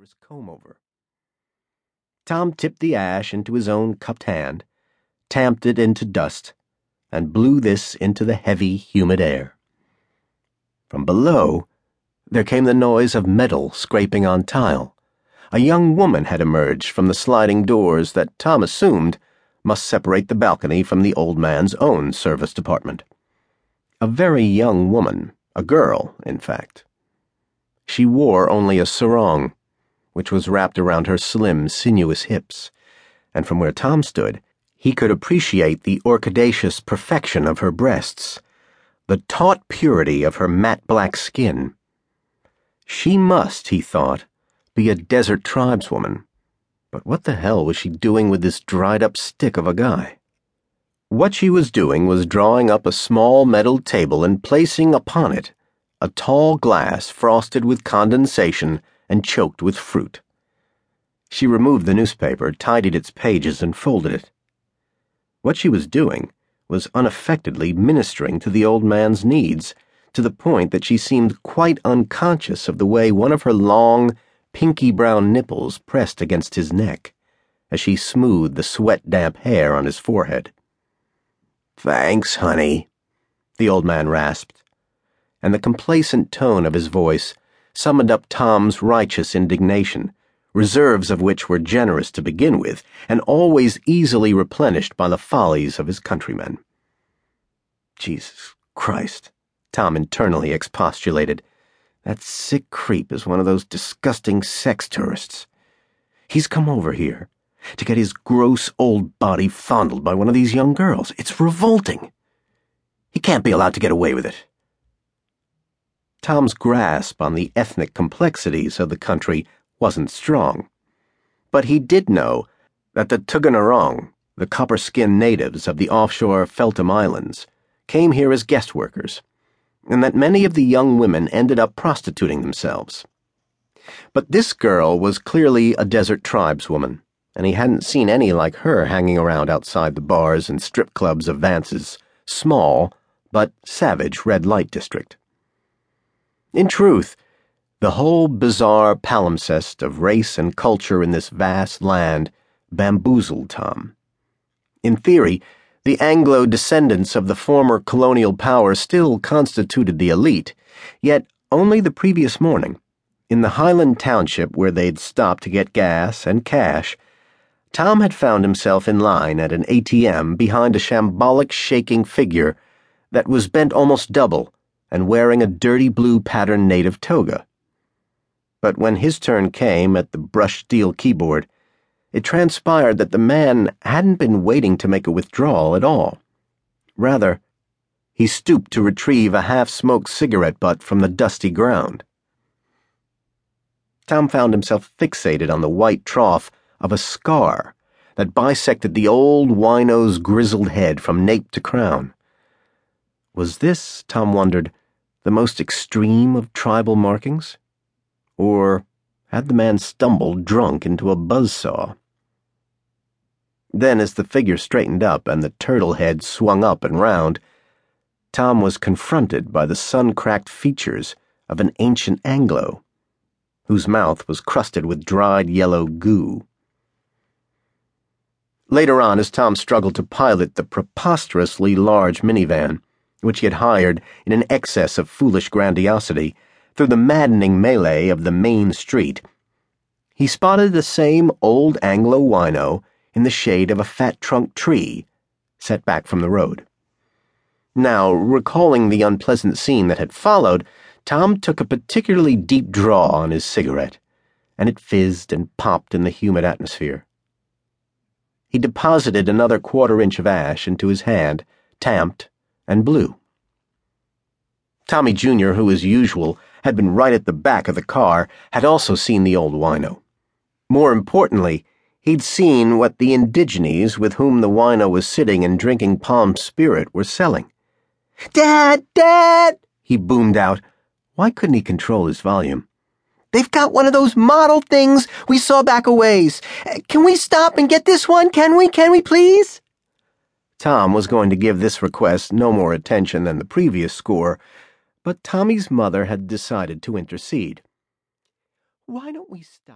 lustrous comb over. Tom tipped the ash into his own cupped hand, tamped it into dust, and blew this into the heavy, humid air. From below, there came the noise of metal scraping on tile. A young woman had emerged from the sliding doors that Tom assumed must separate the balcony from the old man's own service department. A very young woman, a girl, in fact. She wore only a sarong, which was wrapped around her slim, sinuous hips, and from where Tom stood, he could appreciate the orchidaceous perfection of her breasts, the taut purity of her matte black skin. She must, he thought, be a desert tribeswoman. But what the hell was she doing with this dried up stick of a guy? What she was doing was drawing up a small metal table and placing upon it a tall glass frosted with condensation and choked with fruit. She removed the newspaper, tidied its pages, and folded it. What she was doing was unaffectedly ministering to the old man's needs, to the point that she seemed quite unconscious of the way one of her long, pinky brown nipples pressed against his neck as she smoothed the sweat damp hair on his forehead. Thanks, honey, the old man rasped and the complacent tone of his voice summoned up Tom's righteous indignation, reserves of which were generous to begin with, and always easily replenished by the follies of his countrymen. Jesus Christ, Tom internally expostulated. That sick creep is one of those disgusting sex tourists. He's come over here to get his gross old body fondled by one of these young girls. It's revolting. He can't be allowed to get away with it. Tom's grasp on the ethnic complexities of the country wasn't strong. But he did know that the Tuganarong, the copper skinned natives of the offshore Feltham Islands, came here as guest workers, and that many of the young women ended up prostituting themselves. But this girl was clearly a desert tribeswoman, and he hadn't seen any like her hanging around outside the bars and strip clubs of Vance's small but savage red light district. In truth, the whole bizarre palimpsest of race and culture in this vast land bamboozled Tom. In theory, the Anglo descendants of the former colonial power still constituted the elite, yet only the previous morning, in the Highland township where they'd stopped to get gas and cash, Tom had found himself in line at an ATM behind a shambolic shaking figure that was bent almost double and wearing a dirty blue patterned native toga. But when his turn came at the brushed steel keyboard, it transpired that the man hadn't been waiting to make a withdrawal at all. Rather, he stooped to retrieve a half smoked cigarette butt from the dusty ground. Tom found himself fixated on the white trough of a scar that bisected the old wino's grizzled head from nape to crown. Was this, Tom wondered, the most extreme of tribal markings? Or had the man stumbled drunk into a buzzsaw? Then, as the figure straightened up and the turtle head swung up and round, Tom was confronted by the sun cracked features of an ancient Anglo, whose mouth was crusted with dried yellow goo. Later on, as Tom struggled to pilot the preposterously large minivan, which he had hired in an excess of foolish grandiosity, through the maddening melee of the main street, he spotted the same old Anglo wino in the shade of a fat trunk tree set back from the road. Now, recalling the unpleasant scene that had followed, Tom took a particularly deep draw on his cigarette, and it fizzed and popped in the humid atmosphere. He deposited another quarter inch of ash into his hand, tamped, and blew. Tommy Jr., who as usual had been right at the back of the car, had also seen the old wino. More importantly, he'd seen what the indigenes with whom the wino was sitting and drinking palm spirit were selling. Dad, Dad! he boomed out. Why couldn't he control his volume? They've got one of those model things we saw back a ways. Can we stop and get this one? Can we? Can we, please? Tom was going to give this request no more attention than the previous score, but Tommy's mother had decided to intercede. Why don't we stop?